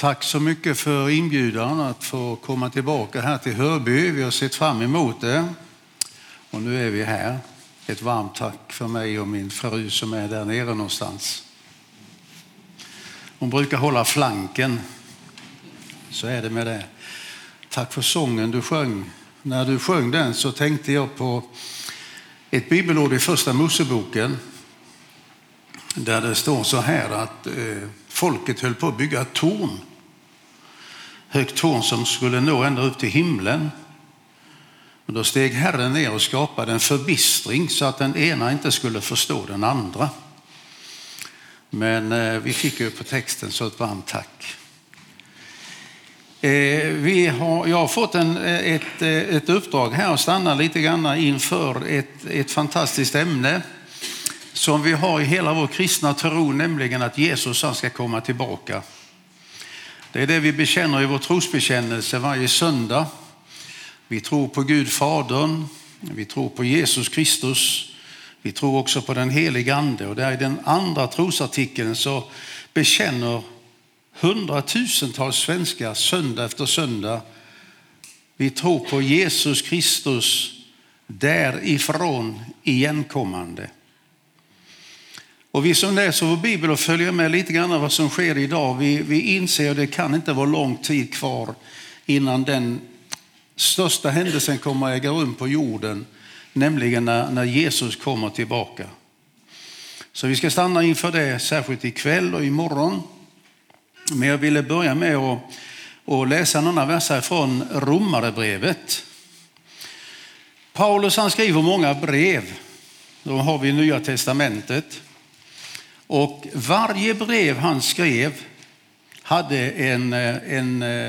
Tack så mycket för inbjudan att få komma tillbaka här till Hörby. Vi har sett fram emot det och nu är vi här. Ett varmt tack för mig och min fru som är där nere någonstans. Hon brukar hålla flanken. Så är det med det. Tack för sången du sjöng. När du sjöng den så tänkte jag på ett bibelord i första Moseboken där det står så här att eh, folket höll på att bygga ett torn. Högt torn som skulle nå ända upp till himlen. Men då steg Herren ner och skapade en förbistring så att den ena inte skulle förstå den andra. Men eh, vi fick ju på texten så ett varmt tack. Eh, vi har, jag har fått en, eh, ett, eh, ett uppdrag här att stanna lite grann inför ett, ett fantastiskt ämne som vi har i hela vår kristna tro, nämligen att Jesus han ska komma tillbaka. Det är det vi bekänner i vår trosbekännelse varje söndag. Vi tror på Gud Fadern, vi tror på Jesus Kristus, vi tror också på den helige Ande och där i den andra trosartikeln så bekänner hundratusentals svenskar söndag efter söndag. Vi tror på Jesus Kristus därifrån igenkommande. Och vi som läser vår bibel och följer med lite grann av vad som sker idag, vi, vi inser att det kan inte vara lång tid kvar innan den största händelsen kommer att äga rum på jorden, nämligen när, när Jesus kommer tillbaka. Så vi ska stanna inför det särskilt ikväll och imorgon. Men jag ville börja med att, att läsa några verser från Romarebrevet. Paulus han skriver många brev. Då har vi Nya Testamentet. Och varje brev han skrev hade en, eh, en eh,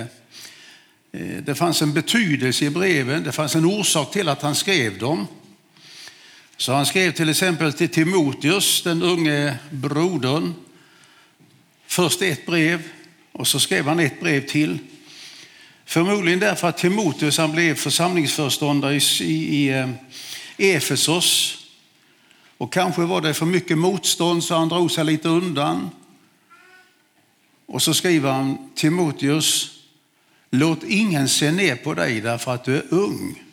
eh, det fanns en betydelse i breven, det fanns en orsak till att han skrev dem. Så han skrev till exempel till Timoteus, den unge brodern, först ett brev och så skrev han ett brev till. Förmodligen därför att Timoteus han blev församlingsföreståndare i, i, i Efesos och kanske var det för mycket motstånd så han drog sig lite undan. Och så skriver han Timoteus, låt ingen se ner på dig därför att du är ung.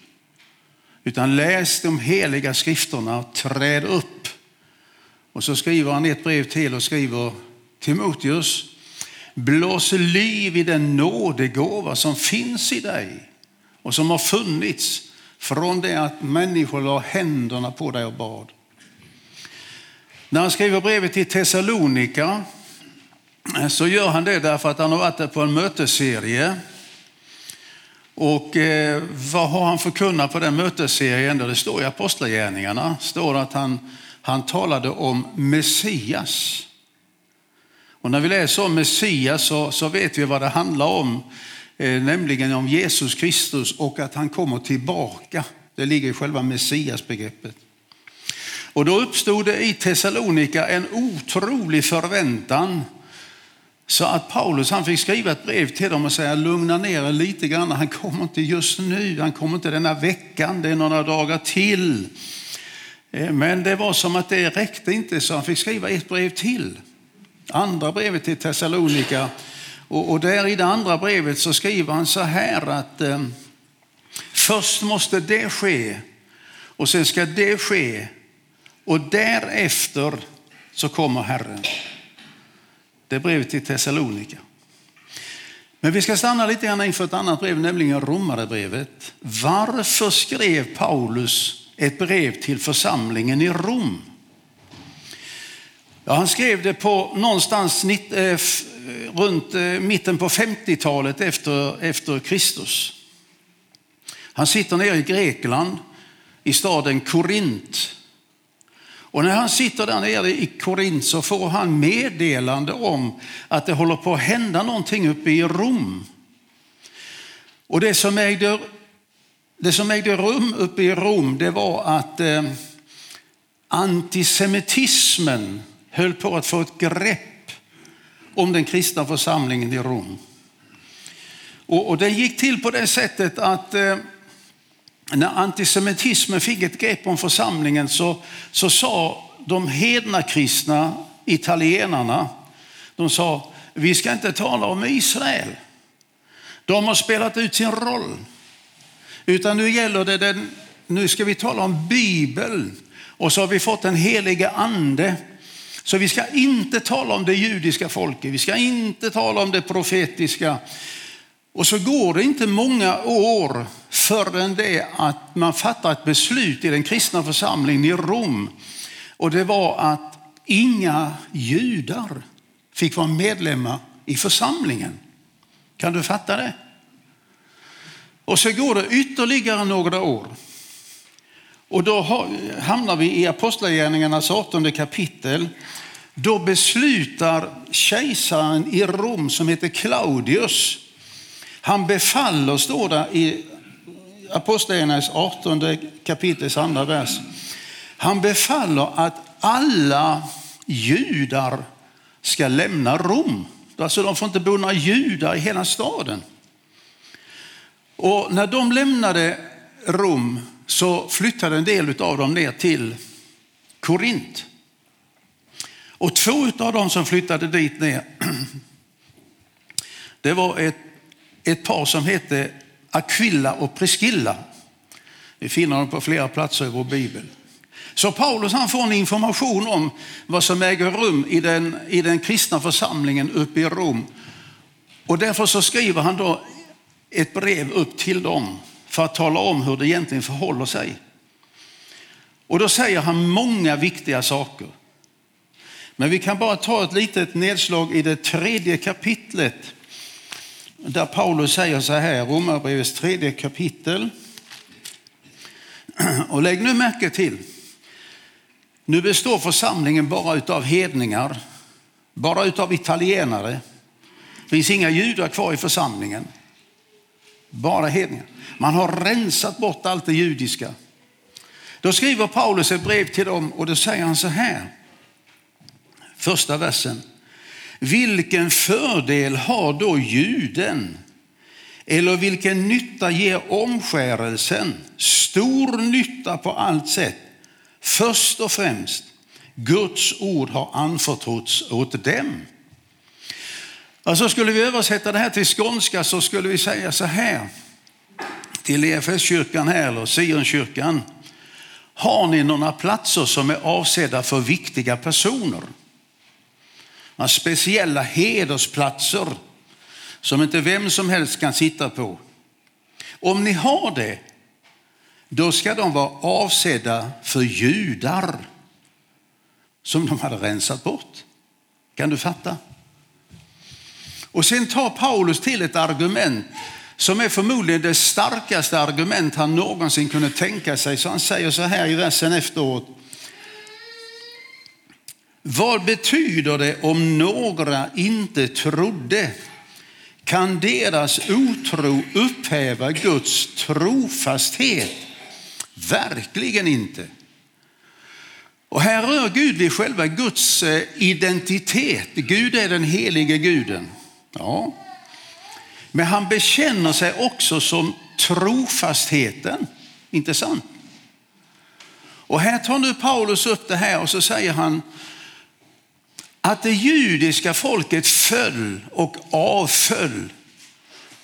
Utan läs de heliga skrifterna och träd upp. Och så skriver han ett brev till och skriver Timoteus, blås liv i den nådegåva som finns i dig och som har funnits från det att människor la händerna på dig och bad. När han skriver brevet till Thessalonika eh, så gör han det därför att han har varit på en mötesserie. Och eh, vad har han förkunnat på den mötesserien? Det står i Apostlagärningarna står att han, han talade om Messias. Och när vi läser om Messias så, så vet vi vad det handlar om, eh, nämligen om Jesus Kristus och att han kommer tillbaka. Det ligger i själva Messiasbegreppet. Och då uppstod det i Thessalonika en otrolig förväntan så att Paulus han fick skriva ett brev till dem och säga lugna ner er lite grann. Han kommer inte just nu, han kommer inte denna veckan, det är några dagar till. Eh, men det var som att det räckte inte så han fick skriva ett brev till. Andra brevet till Thessalonika. Och, och där i det andra brevet så skriver han så här att eh, först måste det ske och sen ska det ske och därefter så kommer Herren. Det är brevet till Thessalonika. Men vi ska stanna lite grann inför ett annat brev, nämligen romarbrevet. Varför skrev Paulus ett brev till församlingen i Rom? Ja, han skrev det på någonstans eh, runt eh, mitten på 50-talet efter, efter Kristus. Han sitter nere i Grekland i staden Korint och när han sitter där nere i Korint så får han meddelande om att det håller på att hända någonting uppe i Rom. Och det som ägde, det som ägde rum uppe i Rom det var att eh, antisemitismen höll på att få ett grepp om den kristna församlingen i Rom. Och, och det gick till på det sättet att eh, när antisemitismen fick ett grepp om församlingen så, så sa de hedna kristna italienarna, de sa vi ska inte tala om Israel. De har spelat ut sin roll. Utan nu gäller det den, nu ska vi tala om Bibeln. Och så har vi fått den helige ande. Så vi ska inte tala om det judiska folket, vi ska inte tala om det profetiska. Och så går det inte många år förrän det att man fattar ett beslut i den kristna församlingen i Rom. Och det var att inga judar fick vara medlemmar i församlingen. Kan du fatta det? Och så går det ytterligare några år. Och då hamnar vi i Apostlagärningarnas 18 kapitel. Då beslutar kejsaren i Rom som heter Claudius. Han befaller, står det i Apostlagärningarnas 18 kapitels andra vers. Han befaller att alla judar ska lämna Rom. Alltså de får inte bo några judar i hela staden. Och när de lämnade Rom så flyttade en del av dem ner till Korint. Och två av dem som flyttade dit ner, det var ett, ett par som hette Aquilla och Priscilla. Vi finner dem på flera platser i vår bibel. Så Paulus han får en information om vad som äger rum i den, i den kristna församlingen uppe i Rom. Och därför så skriver han då ett brev upp till dem för att tala om hur det egentligen förhåller sig. Och då säger han många viktiga saker. Men vi kan bara ta ett litet nedslag i det tredje kapitlet där Paulus säger så här, Romarbrevets tredje kapitel. Och lägg nu märke till, nu består församlingen bara av hedningar, bara av italienare. Det finns inga judar kvar i församlingen. Bara hedningar. Man har rensat bort allt det judiska. Då skriver Paulus ett brev till dem och då säger han så här. Första versen. Vilken fördel har då juden? Eller vilken nytta ger omskärelsen? Stor nytta på allt sätt. Först och främst, Guds ord har anförtrotts åt dem. Alltså skulle vi översätta det här till skånska så skulle vi säga så här till EFS-kyrkan här eller Sionkyrkan. Har ni några platser som är avsedda för viktiga personer? Några speciella hedersplatser som inte vem som helst kan sitta på. Om ni har det, då ska de vara avsedda för judar som de hade rensat bort. Kan du fatta? Och sen tar Paulus till ett argument som är förmodligen det starkaste argument han någonsin kunde tänka sig. Så han säger så här i versen efteråt. Vad betyder det om några inte trodde? Kan deras otro upphäva Guds trofasthet? Verkligen inte. Och här rör Gud vid själva Guds eh, identitet. Gud är den helige guden. Ja. Men han bekänner sig också som trofastheten. Inte sant? Och här tar nu Paulus upp det här och så säger han att det judiska folket föll och avföll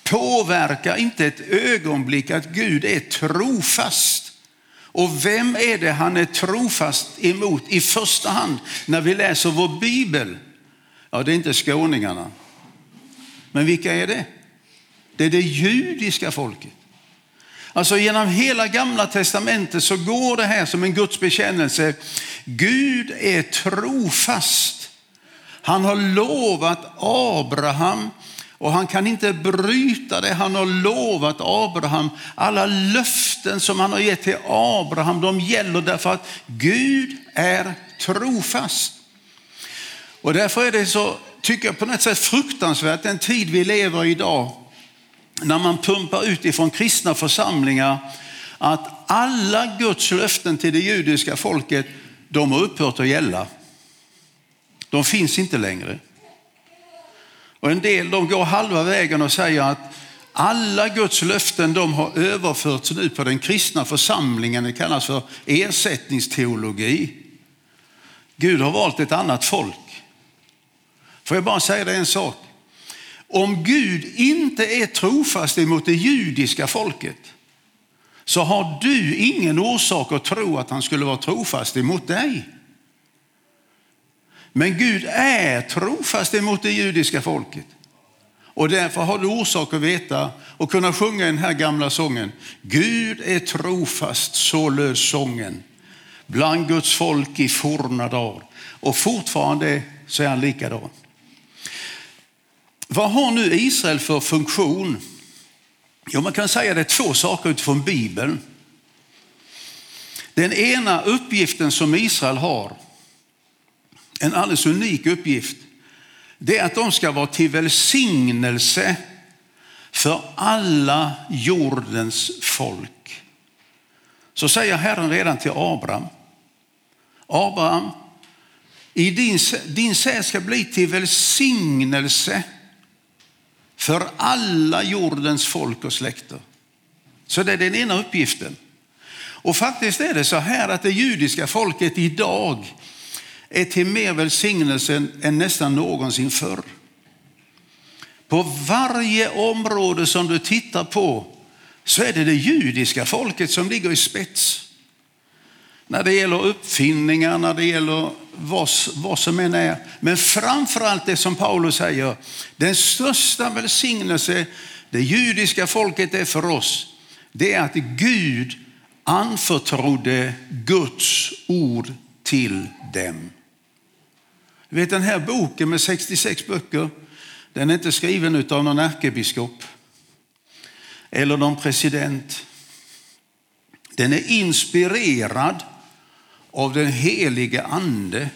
påverkar inte ett ögonblick att Gud är trofast. Och vem är det han är trofast emot i första hand när vi läser vår bibel? Ja, det är inte skåningarna. Men vilka är det? Det är det judiska folket. Alltså genom hela gamla testamentet så går det här som en Guds bekännelse. Gud är trofast. Han har lovat Abraham och han kan inte bryta det. Han har lovat Abraham. Alla löften som han har gett till Abraham, de gäller därför att Gud är trofast. Och därför är det så tycker jag på något sätt fruktansvärt den tid vi lever i idag. När man pumpar ut ifrån kristna församlingar att alla Guds löften till det judiska folket, de har upphört att gälla. De finns inte längre. Och en del de går halva vägen och säger att alla Guds löften de har överförts nu på den kristna församlingen. Det kallas för ersättningsteologi. Gud har valt ett annat folk. Får jag bara säga dig en sak? Om Gud inte är trofast emot det judiska folket så har du ingen orsak att tro att han skulle vara trofast emot dig. Men Gud är trofast emot det judiska folket. Och därför har du orsak att veta och kunna sjunga den här gamla sången. Gud är trofast, så löd sången. Bland Guds folk i forna dagar. Och fortfarande så är han likadan. Vad har nu Israel för funktion? Jo, man kan säga det är två saker utifrån Bibeln. Den ena uppgiften som Israel har, en alldeles unik uppgift, det är att de ska vara till välsignelse för alla jordens folk. Så säger Herren redan till Abraham. Abraham, i din, din säd ska bli till välsignelse för alla jordens folk och släkter. Så det är den ena uppgiften. Och faktiskt är det så här att det judiska folket idag är till mer välsignelse än nästan någonsin förr. På varje område som du tittar på så är det det judiska folket som ligger i spets. När det gäller uppfinningar, när det gäller vad, vad som än är. Men framförallt det som Paulus säger, den största välsignelse det judiska folket är för oss, det är att Gud anförtrodde Guds ord till dem. Du vet den här boken med 66 böcker, den är inte skriven av någon ärkebiskop eller någon president. Den är inspirerad av den helige ande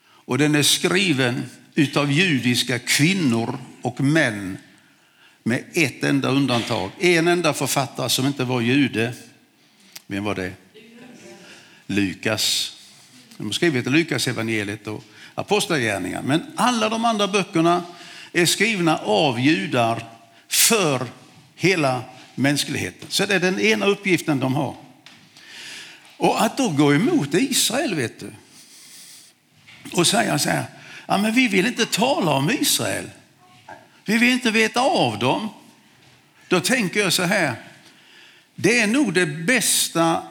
och den är skriven utav judiska kvinnor och män med ett enda undantag. En enda författare som inte var jude. Vem var det? Lukas. De har skrivit Lukas evangeliet och Apostlagärningarna. Men alla de andra böckerna är skrivna av judar för hela mänskligheten. Så det är den ena uppgiften de har. Och att då gå emot Israel, vet du, och säga så här, ja, men vi vill inte tala om Israel. Vi vill inte veta av dem. Då tänker jag så här, det är nog det bästa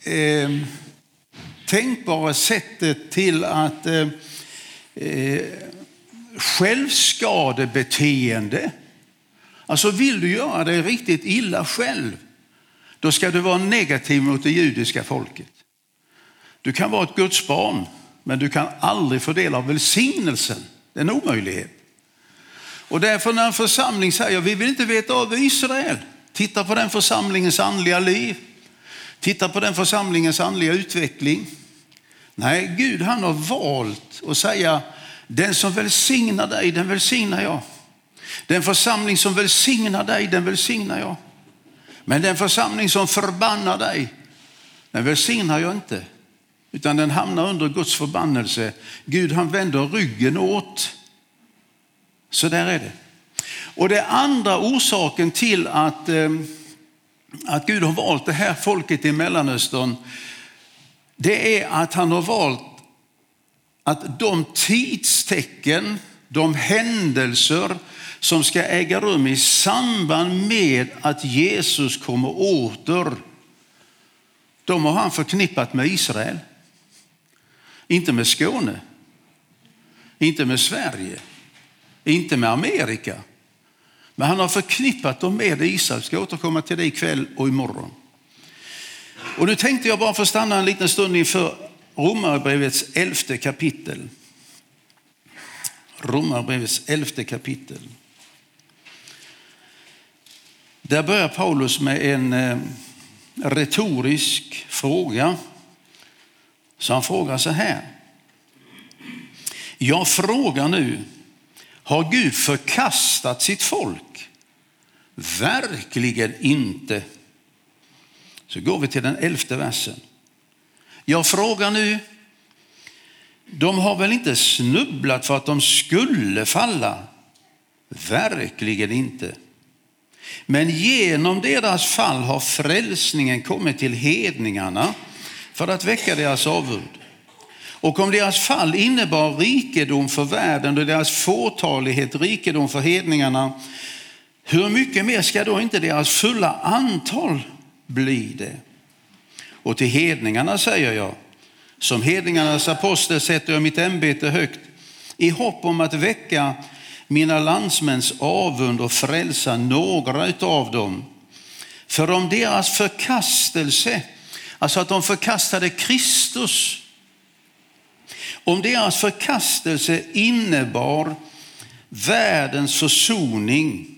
eh, tänkbara sättet till att eh, eh, självskadebeteende. Alltså vill du göra dig riktigt illa själv, då ska du vara negativ mot det judiska folket. Du kan vara ett Guds barn, men du kan aldrig få del av välsignelsen. Det är en omöjlighet. Och därför när en församling säger vi vill inte veta av Israel, titta på den församlingens andliga liv, titta på den församlingens andliga utveckling. Nej, Gud han har valt att säga den som välsignar dig, den välsignar jag. Den församling som välsignar dig, den välsignar jag. Men den församling som förbannar dig, den välsignar jag inte. Utan den hamnar under Guds förbannelse. Gud han vänder ryggen åt. Så där är det. Och det andra orsaken till att, eh, att Gud har valt det här folket i Mellanöstern, det är att han har valt att de tidstecken, de händelser som ska äga rum i samband med att Jesus kommer åter, de har han förknippat med Israel. Inte med Skåne, inte med Sverige, inte med Amerika. Men han har förknippat dem med Israel. Jag ska återkomma till det ikväll och imorgon. Och nu tänkte jag bara få stanna en liten stund inför Romarbrevets elfte kapitel. Romarbrevets elfte kapitel. Där börjar Paulus med en eh, retorisk fråga. Så han frågar så här. Jag frågar nu, har Gud förkastat sitt folk? Verkligen inte. Så går vi till den elfte versen. Jag frågar nu, de har väl inte snubblat för att de skulle falla? Verkligen inte. Men genom deras fall har frälsningen kommit till hedningarna för att väcka deras avund. Och om deras fall innebar rikedom för världen och deras fåtalighet rikedom för hedningarna, hur mycket mer ska då inte deras fulla antal bli det? Och till hedningarna säger jag, som hedningarnas apostel sätter jag mitt ämbete högt i hopp om att väcka mina landsmäns avund och frälsa några av dem. För om deras förkastelse, alltså att de förkastade Kristus, om deras förkastelse innebar världens försoning,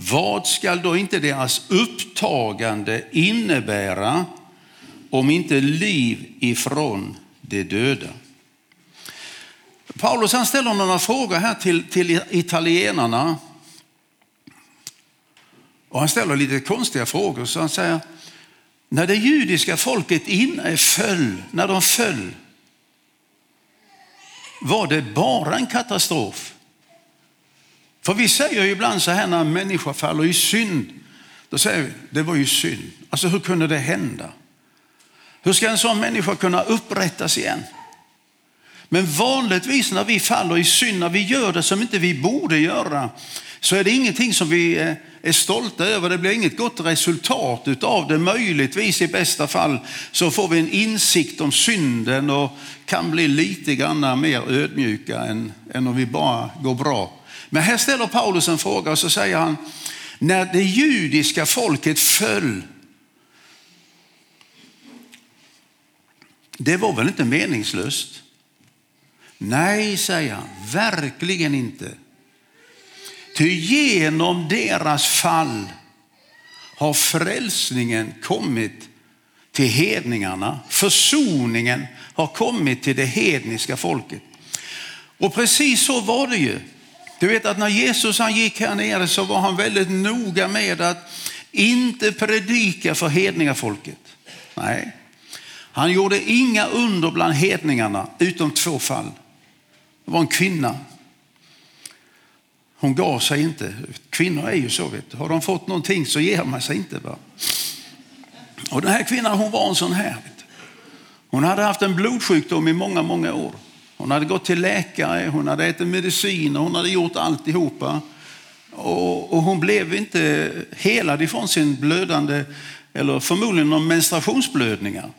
vad skall då inte deras upptagande innebära om inte liv ifrån de döda? Paulus han ställer några frågor här till, till italienarna. Och han ställer lite konstiga frågor. Så han säger, när det judiska folket inne eh, föll, när de föll, var det bara en katastrof? För vi säger ju ibland så här när en människa faller i synd, då säger vi, det var ju synd. Alltså hur kunde det hända? Hur ska en sån människa kunna upprättas igen? Men vanligtvis när vi faller i synd, när vi gör det som inte vi borde göra, så är det ingenting som vi eh, är stolta över. Det blir inget gott resultat av det. Möjligtvis i bästa fall så får vi en insikt om synden och kan bli lite grann mer ödmjuka än, än om vi bara går bra. Men här ställer Paulus en fråga och så säger han, när det judiska folket föll, det var väl inte meningslöst? Nej, säger han, verkligen inte. Ty genom deras fall har frälsningen kommit till hedningarna. Försoningen har kommit till det hedniska folket. Och precis så var det ju. Du vet att när Jesus han gick här nere så var han väldigt noga med att inte predika för hedningafolket. Nej, han gjorde inga under bland hedningarna utom två fall. Det var en kvinna. Hon gav sig inte. Kvinnor är ju så. Vet. Har de fått någonting så ger man sig inte. Va? Och den här kvinnan hon var en sån här. Hon hade haft en blodsjukdom i många, många år. Hon hade gått till läkare, hon hade ätit medicin och hon hade gjort alltihopa. Och, och hon blev inte helad ifrån sin blödande, eller förmodligen någon menstruationsblödningar.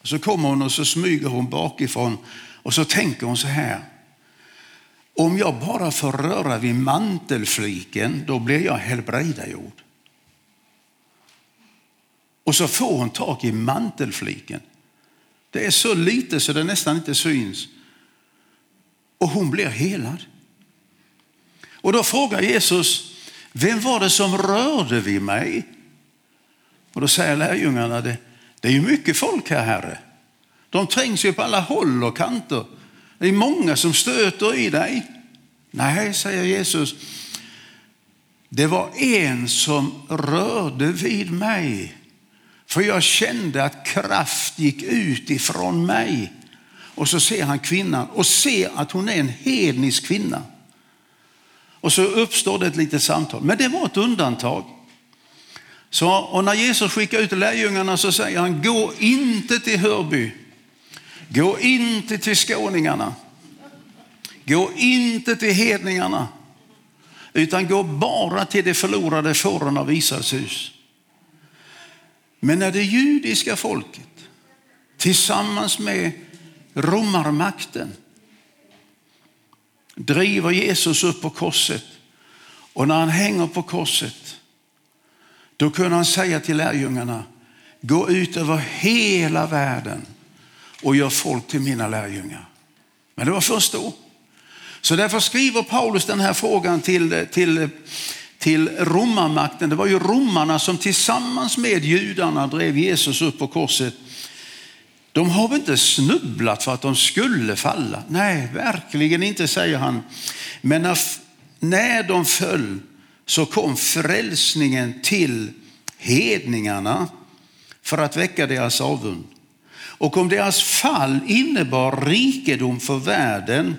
Och så kommer hon och så smyger hon bakifrån och så tänker hon så här. Om jag bara får röra vid mantelfliken, då blir jag helbrägdagjord. Och så får hon tag i mantelfliken. Det är så lite så det nästan inte syns. Och hon blir helad. Och då frågar Jesus, vem var det som rörde vid mig? Och då säger lärjungarna, det, det är ju mycket folk här, Herre. De trängs ju på alla håll och kanter. Det är många som stöter i dig. Nej, säger Jesus. Det var en som rörde vid mig. För jag kände att kraft gick ut ifrån mig. Och så ser han kvinnan och ser att hon är en hednisk kvinna. Och så uppstår det ett litet samtal. Men det var ett undantag. Så, och när Jesus skickar ut lärjungarna så säger han, gå inte till Hörby. Gå inte till skåningarna. Gå inte till hedningarna. Utan gå bara till de förlorade fåren av Israels hus. Men när det judiska folket tillsammans med romarmakten driver Jesus upp på korset och när han hänger på korset då kunde han säga till lärjungarna gå ut över hela världen och gör folk till mina lärjungar. Men det var först då. Så därför skriver Paulus den här frågan till, till, till romarmakten. Det var ju romarna som tillsammans med judarna drev Jesus upp på korset. De har väl inte snubblat för att de skulle falla? Nej, verkligen inte, säger han. Men när, när de föll så kom frälsningen till hedningarna för att väcka deras avund. Och om deras fall innebar rikedom för världen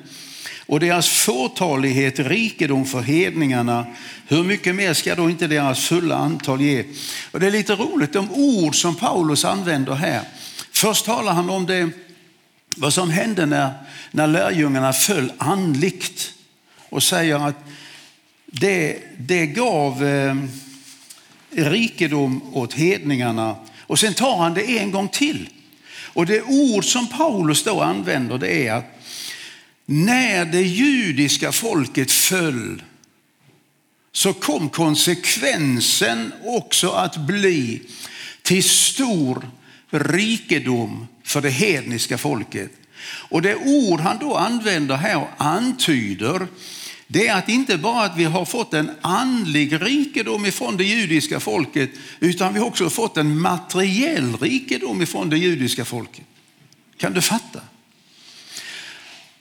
och deras fåtalighet rikedom för hedningarna, hur mycket mer ska då inte deras fulla antal ge? Och det är lite roligt de ord som Paulus använder här. Först talar han om det vad som hände när, när lärjungarna föll andligt och säger att det, det gav eh, rikedom åt hedningarna. Och sen tar han det en gång till. Och det ord som Paulus då använder det är att när det judiska folket föll så kom konsekvensen också att bli till stor rikedom för det hedniska folket. Och det ord han då använder här och antyder det är att inte bara att vi har fått en andlig rikedom ifrån det judiska folket utan vi har också fått en materiell rikedom ifrån det judiska folket. Kan du fatta?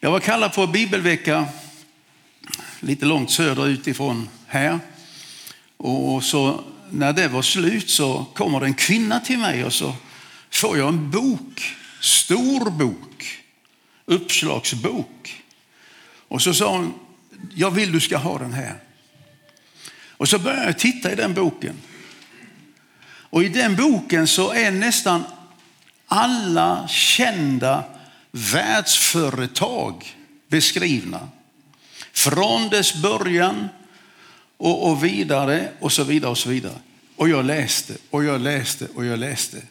Jag var kallad på bibelvecka lite långt söderut ifrån här. Och så när det var slut så kommer det en kvinna till mig och så får jag en bok, stor bok, uppslagsbok. Och så sa hon, jag vill du ska ha den här. Och så började jag titta i den boken. Och i den boken så är nästan alla kända världsföretag beskrivna. Från dess början och, och vidare och så vidare och så vidare. Och jag läste och jag läste och jag läste.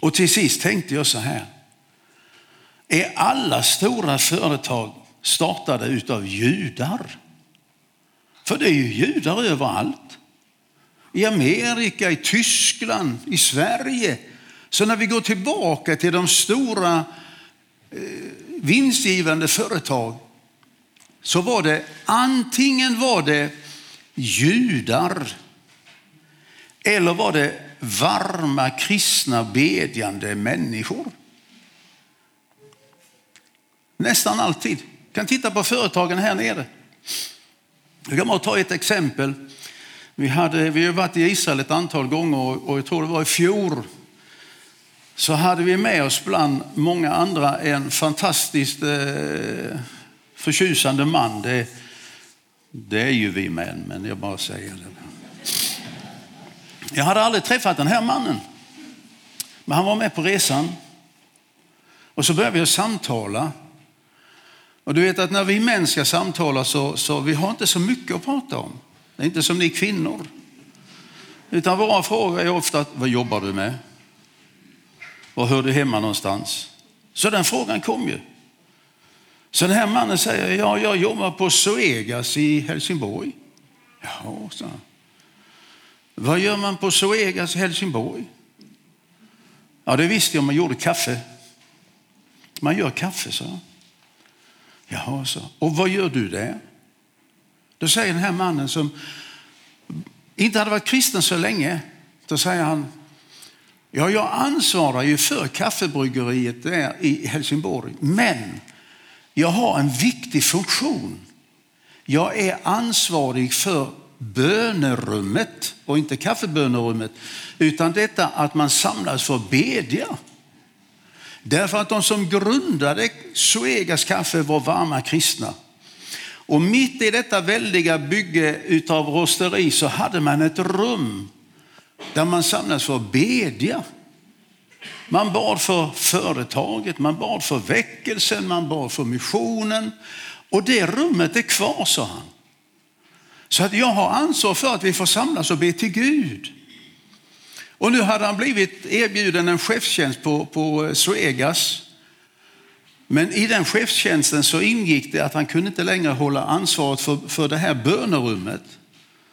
Och till sist tänkte jag så här. Är alla stora företag startade utav judar? För det är ju judar överallt. I Amerika, i Tyskland, i Sverige. Så när vi går tillbaka till de stora eh, vinstgivande företag så var det antingen var det judar eller var det varma kristna bedjande människor. Nästan alltid. Du kan titta på företagen här nere. Jag kan bara ta ett exempel. Vi, hade, vi har varit i Israel ett antal gånger och jag tror det var i fjol så hade vi med oss bland många andra en fantastiskt eh, förtjusande man. Det, det är ju vi män, men jag bara säger det. Jag hade aldrig träffat den här mannen, men han var med på resan. Och så började vi att samtala. Och du vet att när vi män ska samtala så, så vi har inte så mycket att prata om. Det är inte som ni kvinnor. Utan våra frågor är ofta, vad jobbar du med? Var hör du hemma någonstans? Så den frågan kom ju. Så den här mannen säger, ja, jag jobbar på Zoegas i Helsingborg. Ja, så. Vad gör man på Zoegas i Helsingborg? Ja, det visste jag, man gjorde kaffe. Man gör kaffe, så. Jaha, så. Och vad gör du där? Då säger den här mannen som inte hade varit kristen så länge, då säger han, ja, jag ansvarar ju för kaffebryggeriet där i Helsingborg, men jag har en viktig funktion. Jag är ansvarig för bönerummet och inte kaffebönerummet, utan detta att man samlas för att bedja. Därför att de som grundade Suegas kaffe var varma kristna. Och mitt i detta väldiga bygge utav rosteri så hade man ett rum där man samlades för att bedja. Man bad för företaget, man bad för väckelsen, man bad för missionen. Och det rummet är kvar, sa han. Så att jag har ansvar för att vi får samlas och be till Gud. Och nu hade han blivit erbjuden en chefstjänst på, på eh, Suegas. Men i den chefstjänsten så ingick det att han kunde inte längre hålla ansvaret för, för det här bönerummet.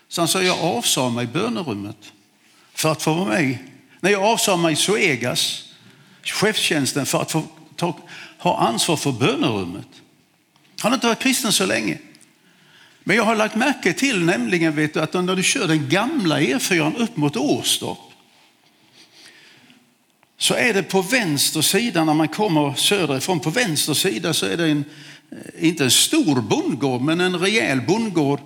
Så han sa, jag avsade mig bönerummet för att få vara med. När jag avsade mig Suegas chefstjänsten för att få ta, ha ansvar för bönerummet. Han har inte varit kristen så länge. Men jag har lagt märke till nämligen vet du, att när du kör den gamla E4 upp mot Åstorp så är det på vänster sida när man kommer söderifrån, på vänster sida så är det en, eh, inte en stor bondgård men en rejäl bondgård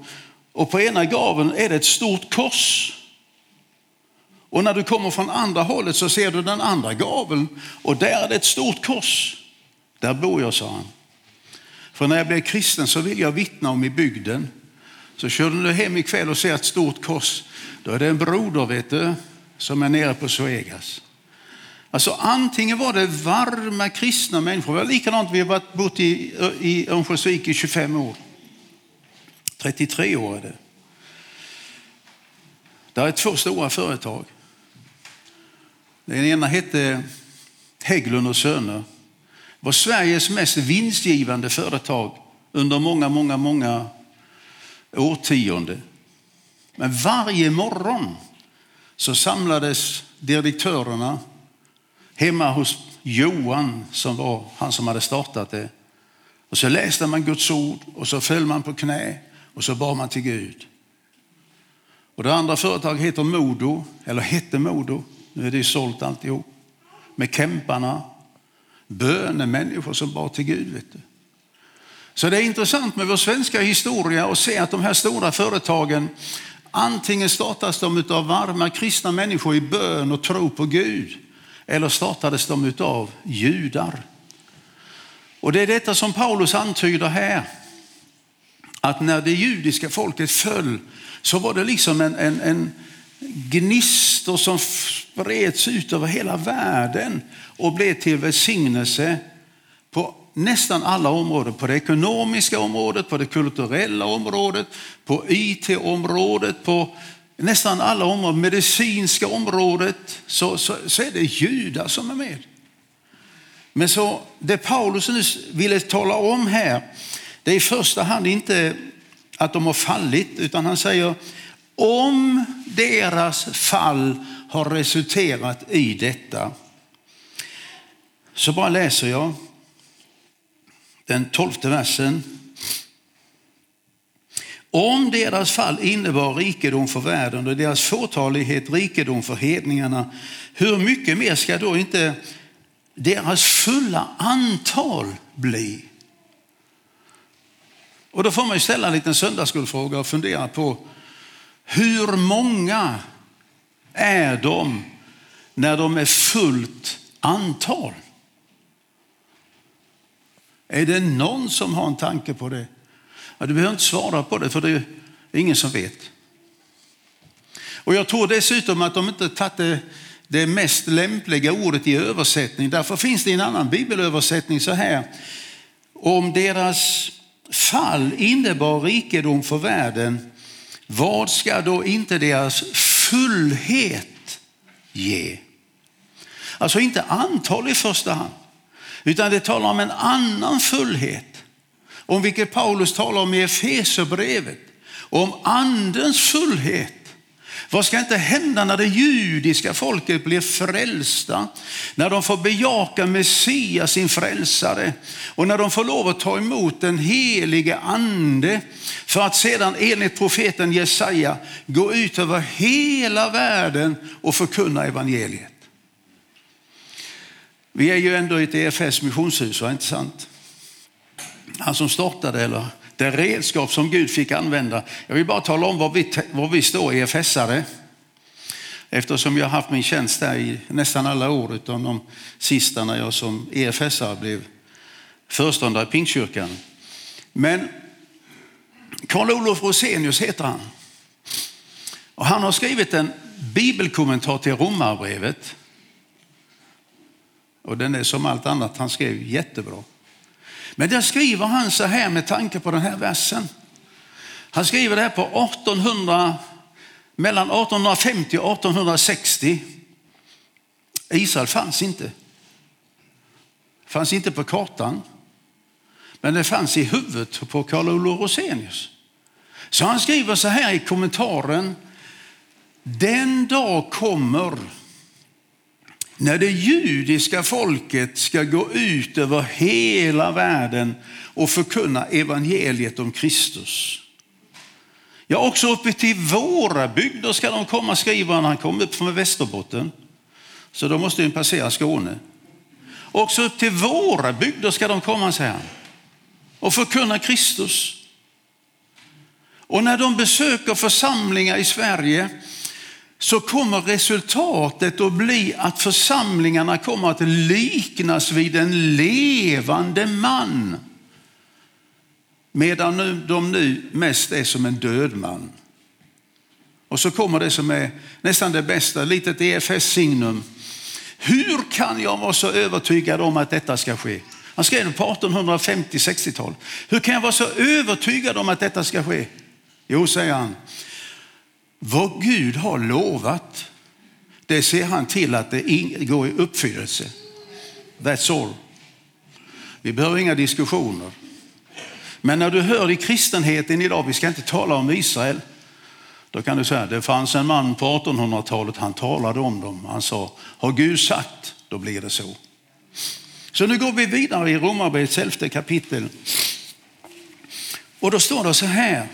och på ena gaven är det ett stort kors. Och när du kommer från andra hållet så ser du den andra gaveln och där är det ett stort kors. Där bor jag, sa han. För när jag blev kristen så vill jag vittna om i bygden. Så kör du hem ikväll och ser ett stort kors, då är det en broder vet du, som är nere på Suegas. Alltså antingen var det varma kristna människor, det var likadant, vi har bott i, i Örnsköldsvik i 25 år. 33 år är det. Där är två stora företag. Den ena hette Hägglund och Söner. Det var Sveriges mest vinstgivande företag under många, många, många årtionden. Men varje morgon så samlades direktörerna hemma hos Johan som var han som hade startat det. Och så läste man Guds ord och så föll man på knä och så bad man till Gud. Och det andra företaget heter Modo, eller hette Modo. Nu är det ju sålt alltihop. Med kämparna, bönemänniskor som bad till Gud. Vet du. Så det är intressant med vår svenska historia och se att de här stora företagen antingen startas de av varma kristna människor i bön och tro på Gud eller startades de av judar. Och det är detta som Paulus antyder här. Att när det judiska folket föll så var det liksom en, en, en gnistor som spreds ut över hela världen och blev till välsignelse på nästan alla områden. På det ekonomiska området, på det kulturella området, på IT-området, på nästan alla områden, medicinska området, så, så, så är det judar som är med. Men så det Paulus nu ville tala om här, det är i första hand inte att de har fallit, utan han säger om deras fall har resulterat i detta. Så bara läser jag den tolfte versen. Om deras fall innebar rikedom för världen och deras fåtalighet rikedom för hedningarna, hur mycket mer ska då inte deras fulla antal bli? Och då får man ju ställa en liten söndagsskolfråga och fundera på hur många är de när de är fullt antal? Är det någon som har en tanke på det? Ja, du behöver inte svara på det för det är ingen som vet. Och Jag tror dessutom att de inte tagit det, det mest lämpliga ordet i översättning. Därför finns det en annan bibelöversättning så här. Om deras fall innebar rikedom för världen, vad ska då inte deras fullhet ge? Alltså inte antal i första hand, utan det talar om en annan fullhet. Om vilket Paulus talar om i Efesierbrevet. Om andens fullhet. Vad ska inte hända när det judiska folket blir frälsta? När de får bejaka Messias, sin frälsare, och när de får lov att ta emot den helige ande för att sedan enligt profeten Jesaja gå ut över hela världen och förkunna evangeliet. Vi är ju ändå i ett EFS missionshus, inte sant? Han som startade, eller det redskap som Gud fick använda. Jag vill bara tala om var vi, var vi står EFS-are. Eftersom jag har haft min tjänst där i nästan alla år, utom de sista när jag som EFS-are blev föreståndare i Pingstkyrkan. Men Karl-Olof Rosenius heter han. Och han har skrivit en bibelkommentar till Romarbrevet. Och den är som allt annat han skrev jättebra. Men där skriver han så här med tanke på den här versen. Han skriver det här på 1800, mellan 1850 och 1860. Israel fanns inte. Fanns inte på kartan. Men det fanns i huvudet på Karl Olof Rosenius. Så han skriver så här i kommentaren. Den dag kommer när det judiska folket ska gå ut över hela världen och förkunna evangeliet om Kristus. Ja, också uppe till våra bygder ska de komma, skriver han. Han kom upp från Västerbotten, så då måste de passera Skåne. Också upp till våra bygder ska de komma, säger han, och förkunna Kristus. Och när de besöker församlingar i Sverige så kommer resultatet att bli att församlingarna kommer att liknas vid en levande man. Medan de nu mest är som en död man. Och så kommer det som är nästan det bästa, litet EFS-signum. Hur kan jag vara så övertygad om att detta ska ske? Han skrev på 1850-60-tal. Hur kan jag vara så övertygad om att detta ska ske? Jo, säger han, vad Gud har lovat, det ser han till att det går i uppfyllelse. That's all. Vi behöver inga diskussioner. Men när du hör i kristenheten idag, vi ska inte tala om Israel, då kan du säga, det fanns en man på 1800-talet, han talade om dem. Han sa, har Gud sagt, då blir det så. Så nu går vi vidare i Romarbrevets elfte kapitel. Och då står det så här,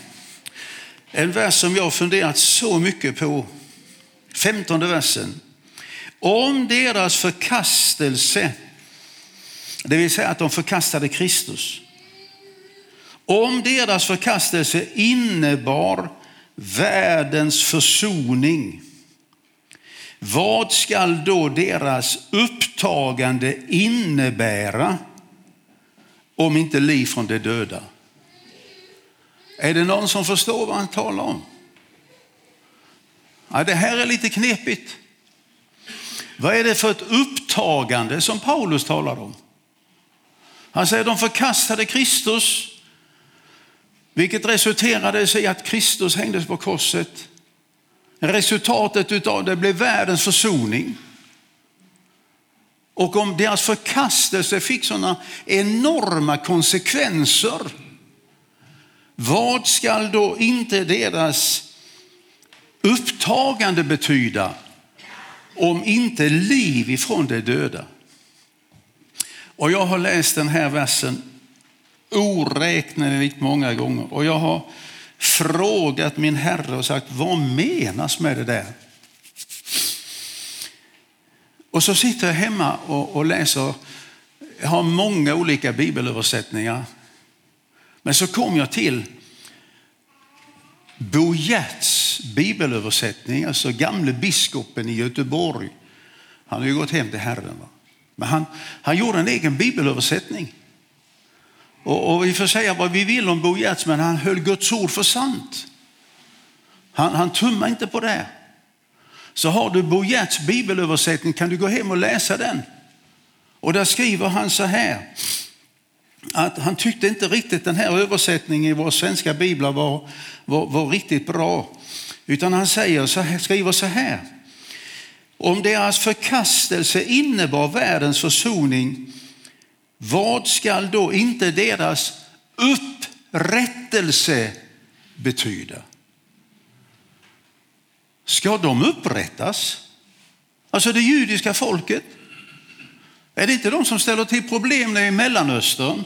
en vers som jag har funderat så mycket på. Femtonde versen. Om deras förkastelse, det vill säga att de förkastade Kristus. Om deras förkastelse innebar världens försoning, vad skall då deras upptagande innebära om inte liv från de döda? Är det någon som förstår vad han talar om? Ja, det här är lite knepigt. Vad är det för ett upptagande som Paulus talar om? Han säger de förkastade Kristus, vilket resulterade i att Kristus hängdes på korset. Resultatet av det blev världens försoning. Och om deras förkastelse fick sådana enorma konsekvenser vad skall då inte deras upptagande betyda om inte liv ifrån de döda? Och jag har läst den här versen oräkneligt många gånger och jag har frågat min Herre och sagt, vad menas med det där? Och så sitter jag hemma och, och läser, jag har många olika bibelöversättningar men så kom jag till Bo Gerts bibelöversättning, alltså gamle biskopen i Göteborg. Han har ju gått hem till Herren. Va? Men han, han gjorde en egen bibelöversättning. Och, och vi får säga vad vi vill om Bo Gerts, men han höll Guds ord för sant. Han, han tummade inte på det. Så har du Bo Gerts bibelöversättning kan du gå hem och läsa den. Och där skriver han så här att han tyckte inte riktigt den här översättningen i våra svenska biblar var, var, var riktigt bra. Utan han säger så här, skriver så här. Om deras förkastelse innebar världens försoning, vad skall då inte deras upprättelse betyda? Ska de upprättas? Alltså det judiska folket? Är det inte de som ställer till problem i Mellanöstern?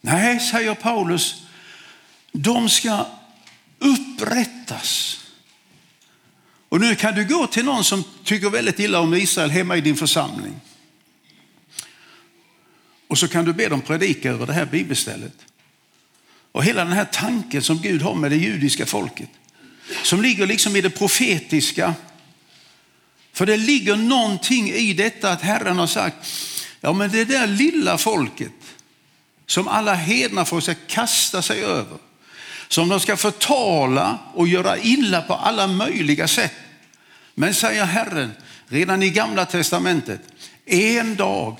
Nej, säger Paulus, de ska upprättas. Och nu kan du gå till någon som tycker väldigt illa om Israel hemma i din församling. Och så kan du be dem predika över det här bibelstället. Och hela den här tanken som Gud har med det judiska folket. Som ligger liksom i det profetiska för det ligger någonting i detta att Herren har sagt, ja men det där lilla folket som alla hedna folk ska kasta sig över, som de ska förtala och göra illa på alla möjliga sätt. Men säger Herren, redan i gamla testamentet, en dag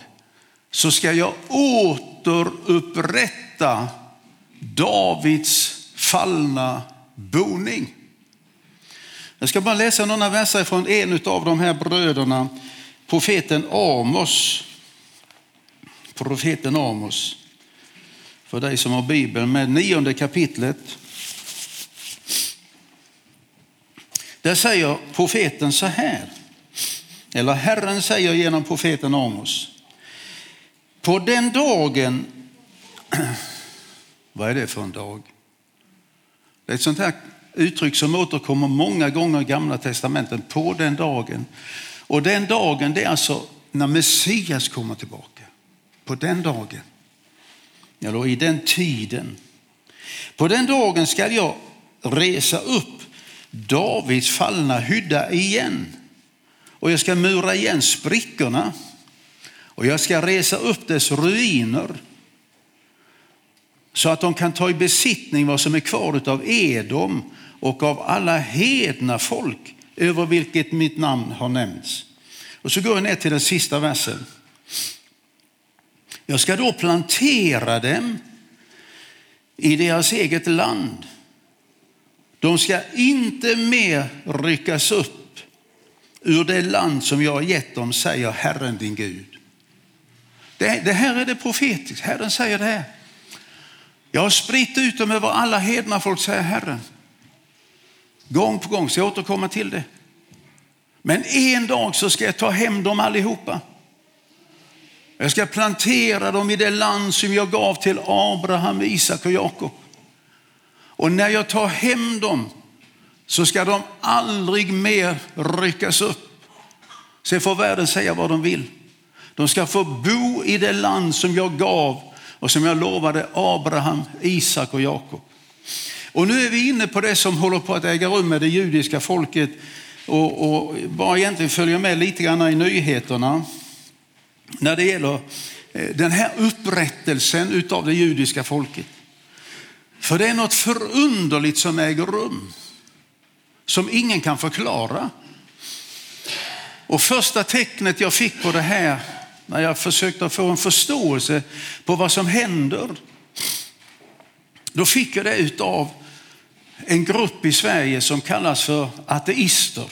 så ska jag återupprätta Davids fallna boning. Jag ska bara läsa några verser från en av de här bröderna, profeten Amos. Profeten Amos. För dig som har Bibeln med nionde kapitlet. Där säger profeten så här, eller Herren säger genom profeten Amos. På den dagen, vad är det för en dag? Det är ett sånt här uttryck som återkommer många gånger i gamla testamentet, på den dagen. Och den dagen det är alltså när Messias kommer tillbaka. På den dagen. Eller i den tiden. På den dagen ska jag resa upp Davids fallna hydda igen. Och jag ska mura igen sprickorna. Och jag ska resa upp dess ruiner så att de kan ta i besittning vad som är kvar av Edom och av alla hedna folk över vilket mitt namn har nämnts. Och så går jag ner till den sista versen. Jag ska då plantera dem i deras eget land. De ska inte mer ryckas upp ur det land som jag har gett dem, säger Herren din Gud. Det, det här är det profetiska. Herren säger det här. Jag har spritt ut dem över alla hedna folk, säger Herren. Gång på gång, så jag återkommer till det. Men en dag så ska jag ta hem dem allihopa. Jag ska plantera dem i det land som jag gav till Abraham, Isak och Jakob. Och när jag tar hem dem så ska de aldrig mer ryckas upp. Sen får världen säga vad de vill. De ska få bo i det land som jag gav och som jag lovade Abraham, Isak och Jakob. Och nu är vi inne på det som håller på att äga rum med det judiska folket och, och bara egentligen följa med lite grann i nyheterna när det gäller eh, den här upprättelsen av det judiska folket. För det är något förunderligt som äger rum som ingen kan förklara. Och första tecknet jag fick på det här när jag försökte få en förståelse på vad som händer. Då fick jag det utav en grupp i Sverige som kallas för ateister.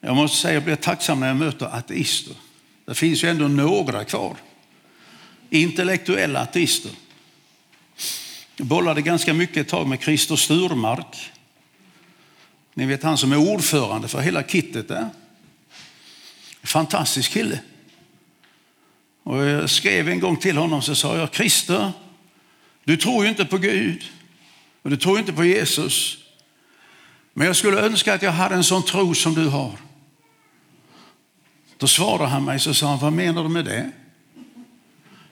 Jag måste säga att jag blir tacksam när jag möter ateister. Det finns ju ändå några kvar. Intellektuella ateister. Jag bollade ganska mycket ett tag med Christer Sturmark. Ni vet han som är ordförande för hela kittet där. Fantastisk kille. Och jag skrev en gång till honom så sa jag, Christer, du tror ju inte på Gud och du tror inte på Jesus. Men jag skulle önska att jag hade en sån tro som du har. Då svarade han mig så sa han, vad menar du med det?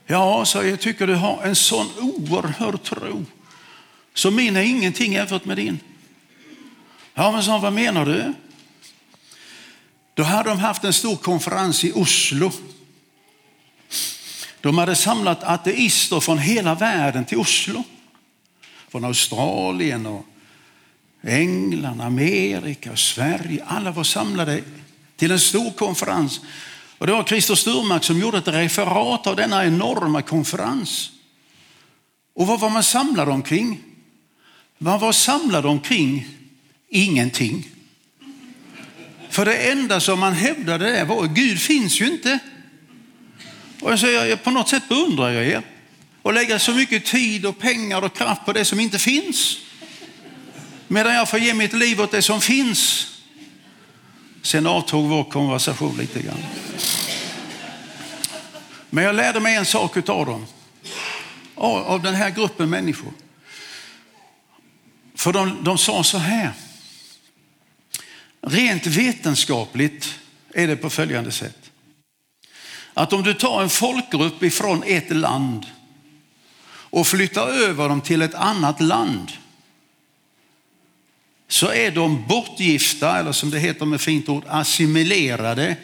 Ja, så jag tycker du har en sån oerhörd tro. Så min är ingenting jämfört med din. Ja, men sa han, vad menar du? Då hade de haft en stor konferens i Oslo. De hade samlat ateister från hela världen till Oslo. Från Australien och England, Amerika, Sverige. Alla var samlade till en stor konferens. Och det var Christer Sturmark som gjorde ett referat av denna enorma konferens. Och vad var man samlad omkring? Man var samlad omkring ingenting. För det enda som man hävdade var var Gud finns ju inte. Och jag säger, på något sätt beundrar jag er och lägga så mycket tid och pengar och kraft på det som inte finns. Medan jag får ge mitt liv åt det som finns. Sen avtog vår konversation lite grann. Men jag lärde mig en sak av dem. Av den här gruppen människor. För de, de sa så här. Rent vetenskapligt är det på följande sätt. Att om du tar en folkgrupp ifrån ett land och flyttar över dem till ett annat land så är de bortgifta, eller som det heter med fint ord, assimilerade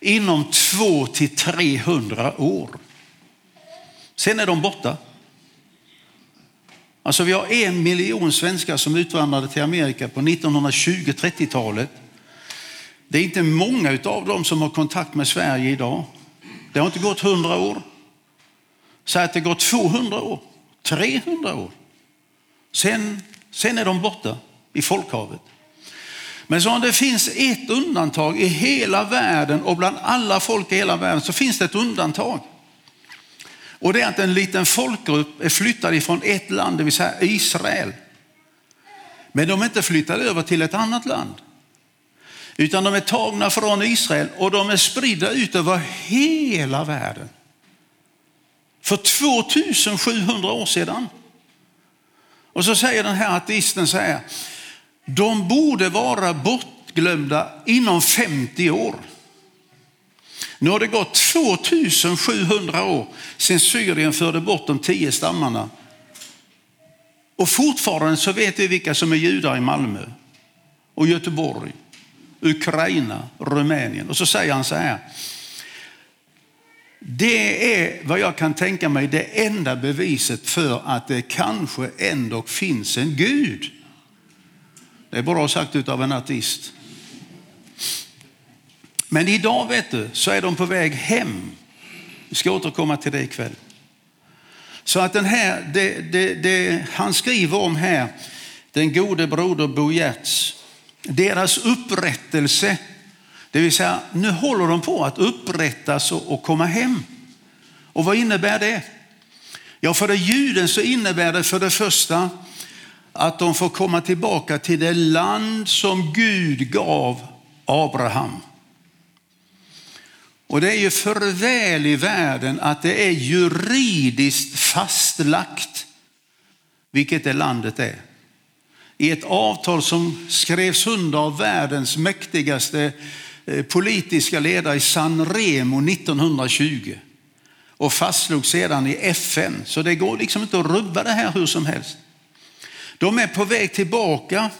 inom 2 till 300 år. Sen är de borta. Alltså vi har en miljon svenskar som utvandrade till Amerika på 1920-30-talet. Det är inte många av dem som har kontakt med Sverige idag. Det har inte gått 100 år. Säg att det går 200 år, 300 år. Sen, sen är de borta i folkhavet. Men så om det finns ett undantag i hela världen och bland alla folk i hela världen så finns det ett undantag. Och det är att en liten folkgrupp är flyttad ifrån ett land, det vill säga Israel. Men de är inte flyttade över till ett annat land. Utan de är tagna från Israel och de är spridda ut över hela världen. För 2700 år sedan. Och så säger den här ateisten så här, de borde vara bortglömda inom 50 år. Nu har det gått 2700 år sedan Syrien förde bort de tio stammarna. Och fortfarande så vet vi vilka som är judar i Malmö och Göteborg, Ukraina, Rumänien. Och så säger han så här. Det är vad jag kan tänka mig det enda beviset för att det kanske ändå finns en Gud. Det är bra sagt av en ateist. Men idag vet du, så är de på väg hem. Vi ska återkomma till det ikväll. Så att den här, det, det, det han skriver om här, den gode broder Bo Gertz, deras upprättelse, det vill säga nu håller de på att upprättas och, komma hem. Och vad innebär det? Ja, för det juden så innebär det för det första att de får komma tillbaka till det land som Gud gav Abraham. Och det är ju för väl i världen att det är juridiskt fastlagt vilket det landet är. I ett avtal som skrevs under av världens mäktigaste Eh, politiska ledare i San Remo 1920 och fastslogs sedan i FN. Så det går liksom inte att rubba det här hur som helst. De är på väg tillbaka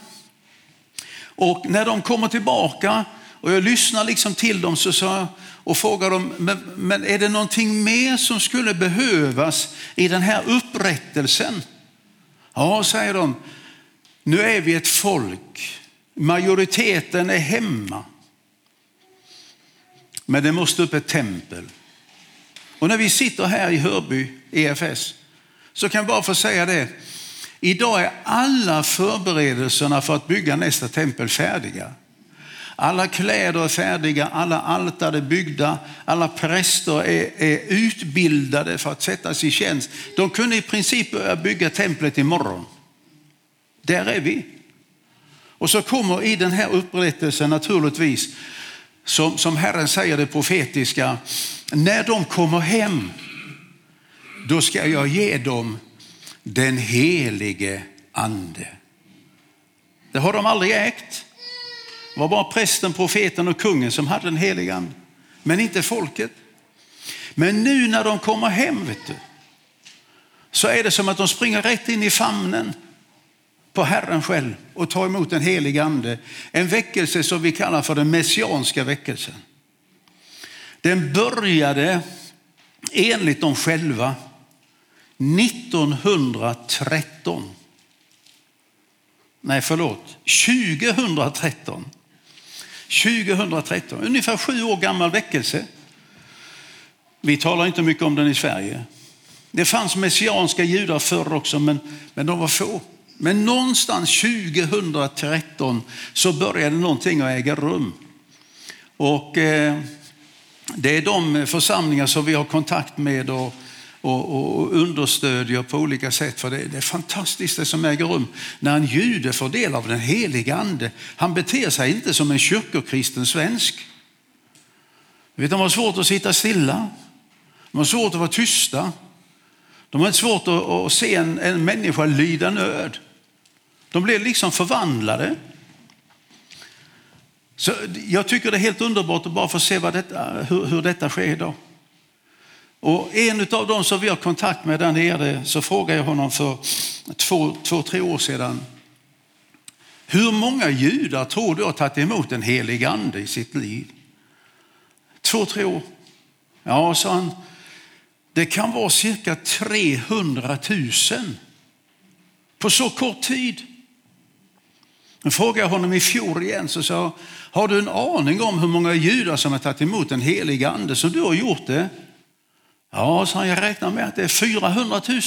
och när de kommer tillbaka och jag lyssnar liksom till dem så sa och frågar dem, men, men är det någonting mer som skulle behövas i den här upprättelsen? Ja, säger de, nu är vi ett folk, majoriteten är hemma. Men det måste upp ett tempel. Och när vi sitter här i Hörby EFS så kan jag bara få säga det. Idag är alla förberedelserna för att bygga nästa tempel färdiga. Alla kläder är färdiga, alla altare är byggda, alla präster är, är utbildade för att sättas i tjänst. De kunde i princip börja bygga templet imorgon. Där är vi. Och så kommer i den här upprättelsen naturligtvis, som, som Herren säger det profetiska, när de kommer hem, då ska jag ge dem den helige ande. Det har de aldrig ägt. Det var bara prästen, profeten och kungen som hade den helige ande, men inte folket. Men nu när de kommer hem, vet du, så är det som att de springer rätt in i famnen på Herren själv och ta emot den helige ande. En väckelse som vi kallar för den messianska väckelsen. Den började enligt dem själva 1913. Nej, förlåt, 2013. 2013, ungefär sju år gammal väckelse. Vi talar inte mycket om den i Sverige. Det fanns messianska judar förr också, men, men de var få. Men någonstans 2013 så började någonting att äga rum. Och eh, det är de församlingar som vi har kontakt med och, och, och understödjer på olika sätt. För det, det, är fantastiskt det som äger rum när en jude får del av den heliga ande. Han beter sig inte som en kyrkokristen svensk. Vet, de har svårt att sitta stilla. De har svårt att vara tysta. De har svårt att, att se en, en människa lida nöd. De blev liksom förvandlade. Så jag tycker det är helt underbart att bara få se vad detta, hur, hur detta sker idag. Och en av dem som vi har kontakt med där nere så frågade jag honom för två, två, tre år sedan. Hur många judar tror du har tagit emot en helig ande i sitt liv? Två, tre år. Ja, sa han. Det kan vara cirka 300 000 på så kort tid. Jag frågade honom i fjol igen så sa har du en aning om hur många judar som har tagit emot den heliga ande som du har gjort det? Ja, sa han, jag räknar med att det är 400 000.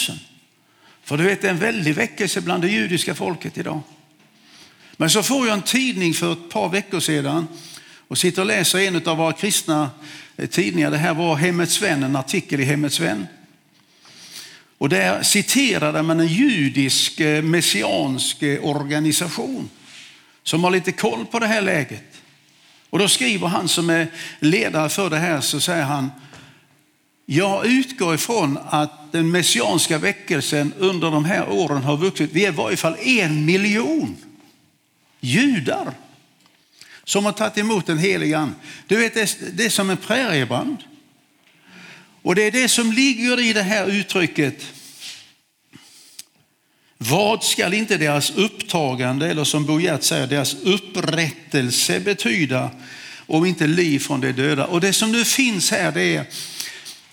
För du vet, det är en väldig väckelse bland det judiska folket idag. Men så får jag en tidning för ett par veckor sedan och sitter och läser en av våra kristna eh, tidningar. Det här var Hemmets Vän, en artikel i Hemmets Vän. Och där citerade man en judisk eh, messiansk eh, organisation som har lite koll på det här läget. Och då skriver han som är ledare för det här så säger han jag utgår ifrån att den messianska väckelsen under de här åren har vuxit. Vi är i varje fall en miljon judar som har tagit emot den heliga ande. Du vet, det är som en präriebrand. Och det är det som ligger i det här uttrycket. Vad ska inte deras upptagande, eller som Bo Gert säger, deras upprättelse betyda om inte liv från de döda? Och det som nu finns här det är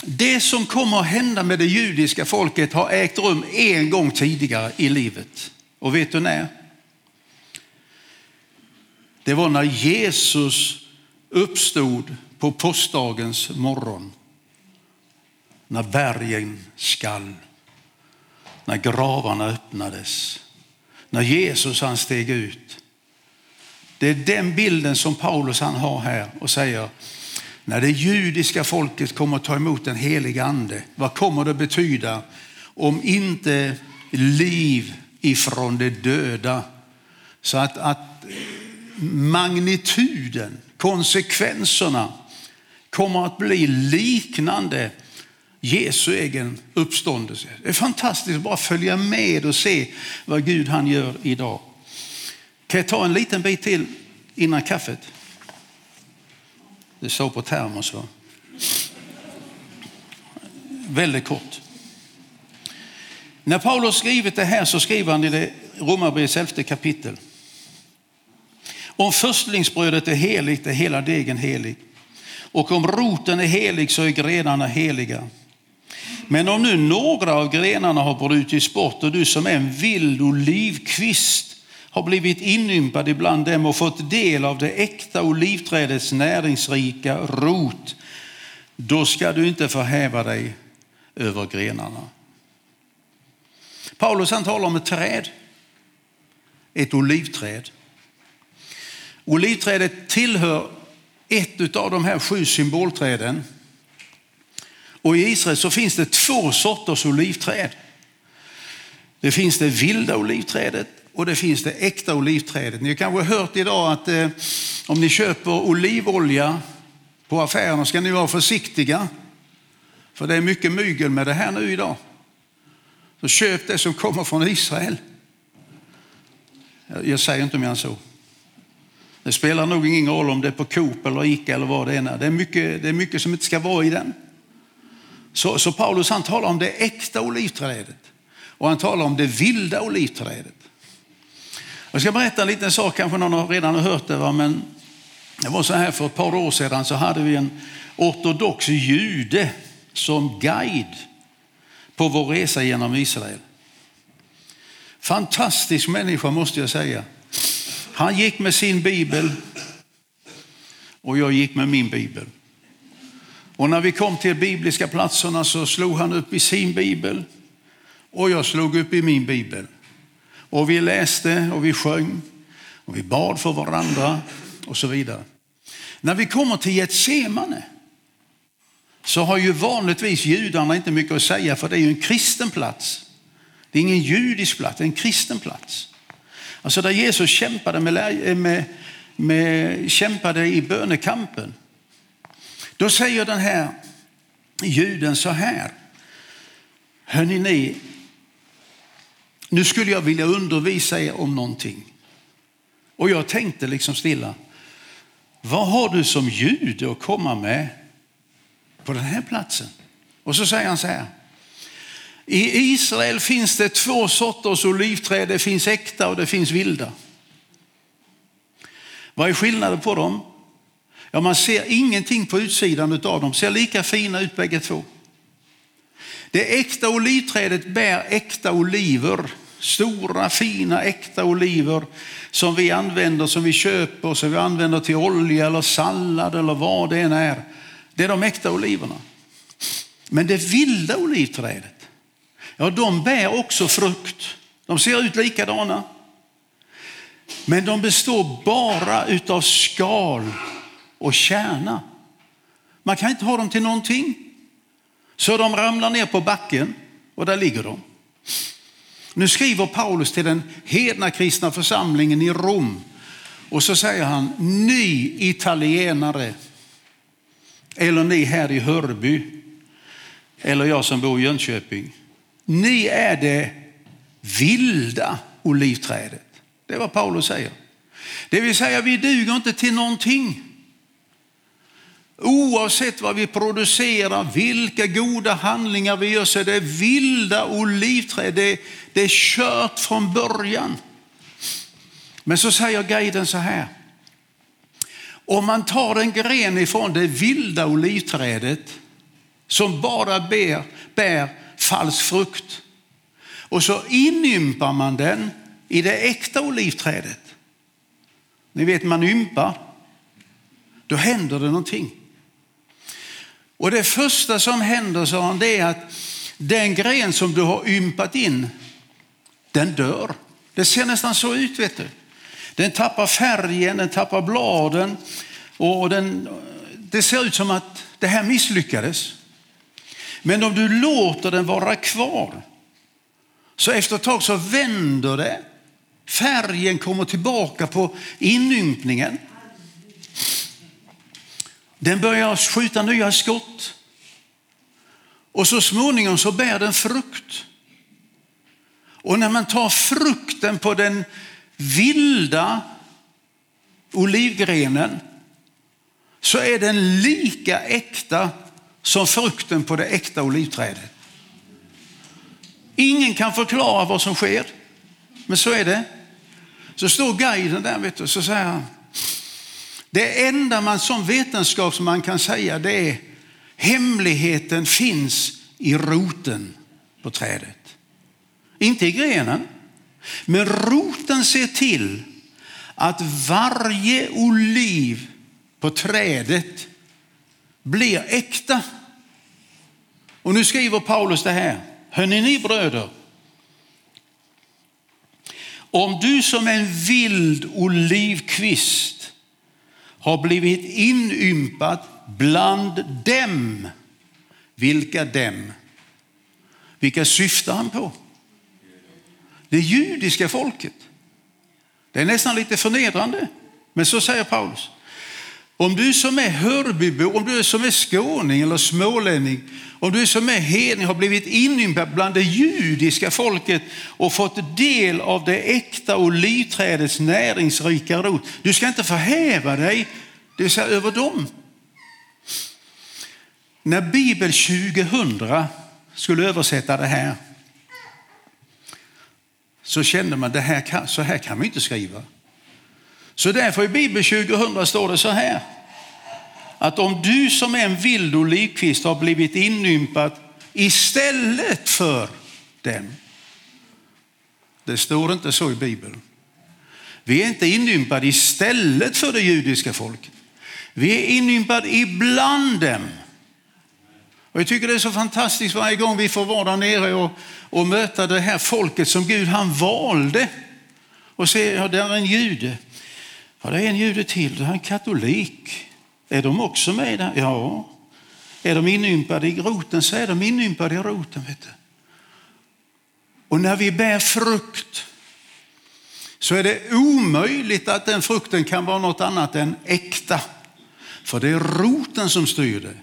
det som kommer att hända med det judiska folket har ägt rum en gång tidigare i livet. Och vet du när? Det var när Jesus uppstod på påskdagens morgon. När bergen skall, när gravarna öppnades, när Jesus han steg ut. Det är den bilden som Paulus han har här och säger, när det judiska folket kommer att ta emot den heliga ande, vad kommer det betyda om inte liv ifrån de döda? Så att, att magnituden, konsekvenserna kommer att bli liknande Jesu egen uppståndelse. Det är fantastiskt att bara följa med och se vad Gud han gör idag. Kan jag ta en liten bit till innan kaffet? Det står på termos. Va? Väldigt kort. När Paulus skrivit det här så skriver han i det Romarbrevets elfte kapitel. Om förstlingsbrödet är heligt är hela degen helig. Och om roten är helig så är grenarna heliga. Men om nu några av grenarna har brutits bort och du som är en vild olivkvist har blivit inympad ibland dem och fått del av det äkta olivträdets näringsrika rot, då ska du inte förhäva dig över grenarna. Paulus han talar om ett träd, ett olivträd. Olivträdet tillhör ett av de här sju symbolträden. Och i Israel så finns det två sorters olivträd. Det finns det vilda olivträdet och det finns det äkta olivträdet. Ni har kanske hört idag att eh, om ni köper olivolja på affären ska ni vara försiktiga. För det är mycket mygel med det här nu idag. Så köp det som kommer från Israel. Jag säger inte mer än så. Det spelar nog ingen roll om det är på Coop eller Ica eller vad det är. Det är mycket, det är mycket som inte ska vara i den. Så, så Paulus han talar om det äkta olivträdet och han talar om det vilda olivträdet. Jag ska berätta en liten sak, kanske någon redan har hört det, va? men det var så här för ett par år sedan så hade vi en ortodox jude som guide på vår resa genom Israel. Fantastisk människa måste jag säga. Han gick med sin bibel och jag gick med min bibel. Och när vi kom till bibliska platserna så slog han upp i sin bibel och jag slog upp i min bibel. Och vi läste och vi sjöng och vi bad för varandra och så vidare. När vi kommer till Getsemane så har ju vanligtvis judarna inte mycket att säga för det är ju en kristen plats. Det är ingen judisk plats, det är en kristen plats. Alltså där Jesus kämpade, med, eh, med, med, kämpade i bönekampen. Då säger den här juden så här. Hörrni ni, nu skulle jag vilja undervisa er om någonting. Och jag tänkte liksom stilla, vad har du som jude att komma med på den här platsen? Och så säger han så här. I Israel finns det två sorters olivträd. Det finns äkta och det finns vilda. Vad är skillnaden på dem? Ja, man ser ingenting på utsidan av dem. De ser lika fina ut bägge två. Det äkta olivträdet bär äkta oliver. Stora fina äkta oliver som vi använder, som vi köper, som vi använder till olja eller sallad eller vad det än är. Det är de äkta oliverna. Men det vilda olivträdet, ja de bär också frukt. De ser ut likadana. Men de består bara utav skal och kärna. Man kan inte ha dem till någonting. Så de ramlar ner på backen och där ligger de. Nu skriver Paulus till den hedna kristna församlingen i Rom och så säger han, ni italienare, eller ni här i Hörby, eller jag som bor i Jönköping. Ni är det vilda olivträdet. Det är vad Paulus säger. Det vill säga vi duger inte till någonting. Oavsett vad vi producerar, vilka goda handlingar vi gör så är det vilda olivträd. Det, det är kört från början. Men så säger guiden så här. Om man tar en gren ifrån det vilda olivträdet som bara bär, bär falsk frukt och så inympar man den i det äkta olivträdet. Ni vet man ympar. då händer det någonting. Och det första som händer, sa han, det är att den gren som du har ympat in, den dör. Det ser nästan så ut, vet du. Den tappar färgen, den tappar bladen och den, det ser ut som att det här misslyckades. Men om du låter den vara kvar, så efter ett tag så vänder det. Färgen kommer tillbaka på inympningen. Den börjar skjuta nya skott. Och så småningom så bär den frukt. Och när man tar frukten på den vilda olivgrenen så är den lika äkta som frukten på det äkta olivträdet. Ingen kan förklara vad som sker, men så är det. Så står guiden där vet du, så säger han, det enda man som vetenskapsman kan säga det är hemligheten finns i roten på trädet. Inte i grenen, men roten ser till att varje oliv på trädet blir äkta. Och nu skriver Paulus det här. Hörrni ni bröder, om du som en vild olivkvist har blivit inympat bland dem, vilka dem? Vilka syftar han på? Det judiska folket. Det är nästan lite förnedrande, men så säger Paulus. Om du som är Hörbybo, om du som är skåning eller smålänning, om du som är hedning har blivit inympad bland det judiska folket och fått del av det äkta olivträdets näringsrika rot. Du ska inte förhäva dig, det vill säga över dem. När Bibel 2000 skulle översätta det här så kände man det här så här kan man inte skriva. Så därför i Bibel 2000 står det så här. Att om du som är en vild olivkvist har blivit inympad istället för den. Det står inte så i Bibeln. Vi är inte inympade istället för det judiska folket. Vi är inympade ibland dem. Och jag tycker det är så fantastiskt varje gång vi får vara där nere och, och möta det här folket som Gud han valde. Och se, ja, där är en jude. Ja, det är en jude till, det är en katolik. Är de också med där? Ja. Är de inympade i roten så är de inympade i roten. Vet du. Och när vi bär frukt så är det omöjligt att den frukten kan vara något annat än äkta. För det är roten som styr det.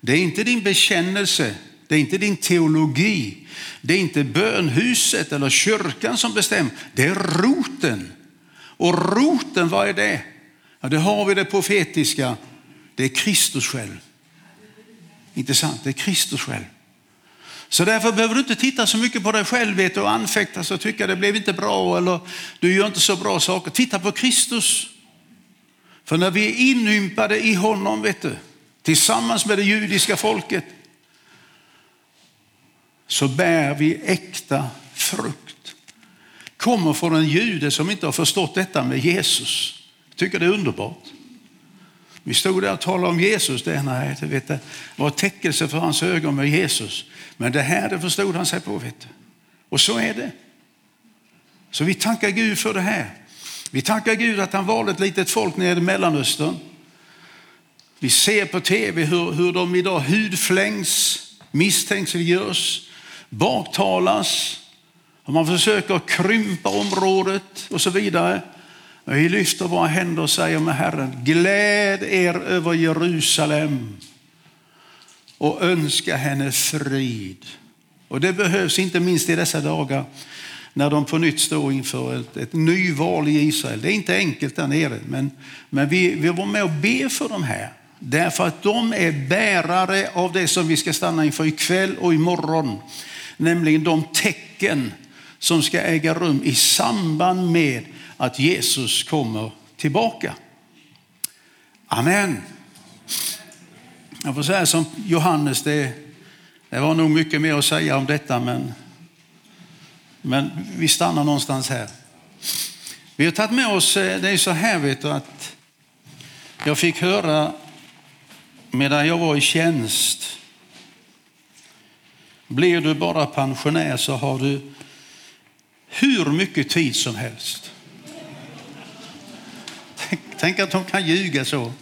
Det är inte din bekännelse, det är inte din teologi, det är inte bönhuset eller kyrkan som bestämmer. Det är roten. Och roten, vad är det? Ja, det har vi det profetiska. Det är Kristus själv. Inte sant? Det är Kristus själv. Så därför behöver du inte titta så mycket på dig själv vet du, och anfäktas och tycka det blev inte bra eller du gör inte så bra saker. Titta på Kristus. För när vi är inympade i honom, vet du, tillsammans med det judiska folket, så bär vi äkta frukt. Kommer från en jude som inte har förstått detta med Jesus. Jag tycker det är underbart. Vi stod där och talade om Jesus. Det, nej, det vet det var täckelse för hans ögon med Jesus. Men det här det förstod han sig på. Vet du. Och så är det. Så vi tackar Gud för det här. Vi tackar Gud att han valde ett litet folk nere i Mellanöstern. Vi ser på tv hur, hur de idag hudflängs, misstänkliggörs, baktalas. Och man försöker krympa området och så vidare. Vi lyfter våra händer och säger med Herren, gläd er över Jerusalem och önska henne frid. Och det behövs inte minst i dessa dagar när de på nytt står inför ett, ett nyval i Israel. Det är inte enkelt där nere, men, men vi, vi var med och be för dem här. Därför att de är bärare av det som vi ska stanna inför ikväll och imorgon. Nämligen de tecken som ska äga rum i samband med att Jesus kommer tillbaka. Amen. Jag får säga som Johannes, det, det var nog mycket mer att säga om detta, men, men vi stannar någonstans här. Vi har tagit med oss, eh, det är så här vet du, att Jag fick höra medan jag var i tjänst. Blir du bara pensionär så har du hur mycket tid som helst. Tänk, tänk att de kan ljuga så.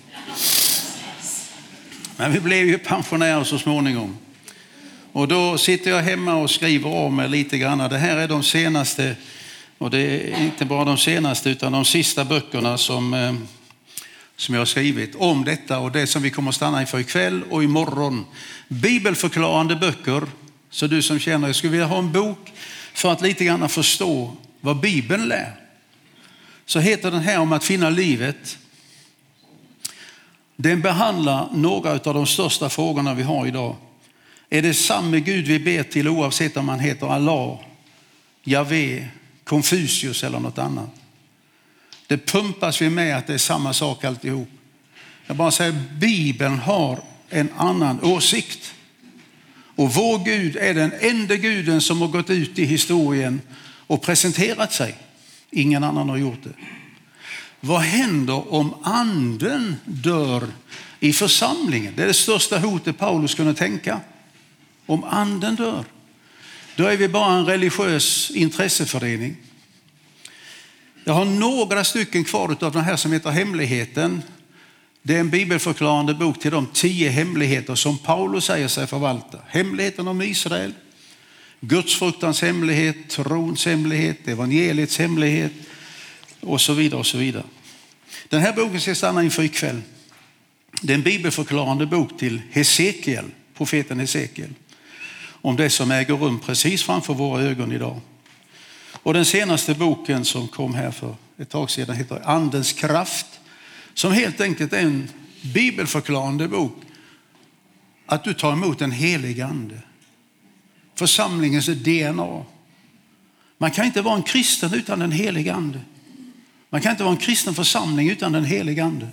Men vi blev ju pensionärer så småningom. Och då sitter jag hemma och skriver av mig lite grann. Det här är de senaste, och det är inte bara de senaste utan de sista böckerna som, eh, som jag har skrivit om detta och det som vi kommer att stanna inför ikväll och imorgon. Bibelförklarande böcker. Så du som känner, jag skulle vilja ha en bok för att lite grann förstå vad Bibeln lär. Så heter den här om att finna livet. Den behandlar några av de största frågorna vi har idag. Är det samma Gud vi ber till oavsett om han heter Allah, Javé, Konfucius eller något annat? Det pumpas vi med att det är samma sak alltihop. Jag bara säger, Bibeln har en annan åsikt. Och vår Gud är den enda guden som har gått ut i historien och presenterat sig. Ingen annan har gjort det. Vad händer om anden dör i församlingen? Det är det största hotet Paulus kunde tänka. Om anden dör, då är vi bara en religiös intresseförening. Jag har några stycken kvar av den här som heter Hemligheten. Det är en bibelförklarande bok till de tio hemligheter som Paulus säger sig förvalta. Hemligheten om Israel, Gudsfruktans hemlighet, trons hemlighet, evangeliets hemlighet och så vidare. och så vidare. Den här boken ska jag stanna inför ikväll. Det är en bibelförklarande bok till Hesekiel, profeten Hesekiel om det som äger rum precis framför våra ögon idag. Och den senaste boken som kom här för ett tag sedan heter Andens kraft som helt enkelt är en bibelförklarande bok. Att du tar emot en helig ande. Församlingens DNA. Man kan inte vara en kristen utan en helig ande. Man kan inte vara en kristen församling utan den helige ande.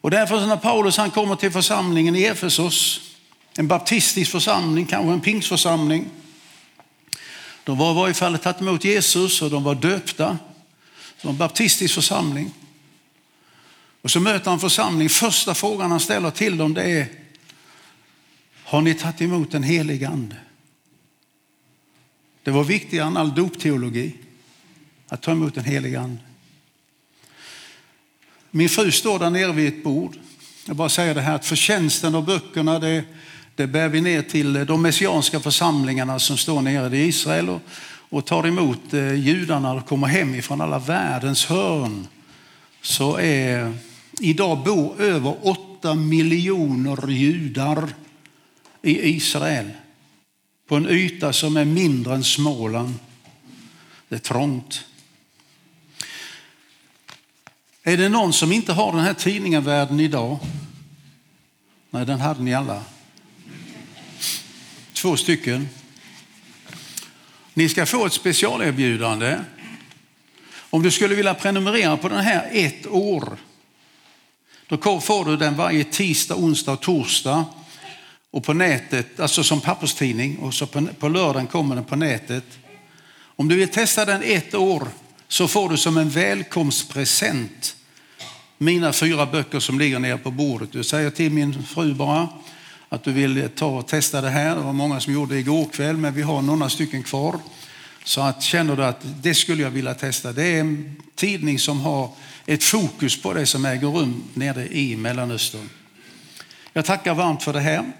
Och därför när Paulus han kommer till församlingen i Efesos en baptistisk församling, kanske en pingsförsamling. De var i varje fall tagit emot Jesus och de var döpta. Det var en baptistisk församling. Och så möter han församling. Första frågan han ställer till dem det är, har ni tagit emot den helige ande? Det var viktigare än all dopteologi att ta emot den helige ande. Min fru står där nere vid ett bord. Jag bara säger det här att förtjänsten av böckerna det det bär vi ner till de messianska församlingarna som står nere i Israel och, och tar emot eh, judarna och kommer hem ifrån alla världens hörn. Så är, idag bor över åtta miljoner judar i Israel på en yta som är mindre än Småland. Det är trångt. Är det någon som inte har den här tidningen Världen idag? Nej, den hade ni alla två stycken. Ni ska få ett specialerbjudande. Om du skulle vilja prenumerera på den här ett år, då får du den varje tisdag, onsdag och torsdag. Och på nätet, alltså som papperstidning, och så på, på lördagen kommer den på nätet. Om du vill testa den ett år så får du som en välkomstpresent mina fyra böcker som ligger nere på bordet. Du säger till min fru bara, att du vill ta och testa det här. Det var många som gjorde det igår kväll, men vi har några stycken kvar. Så att känner du att det skulle jag vilja testa. Det är en tidning som har ett fokus på det som äger rum nere i Mellanöstern. Jag tackar varmt för det här.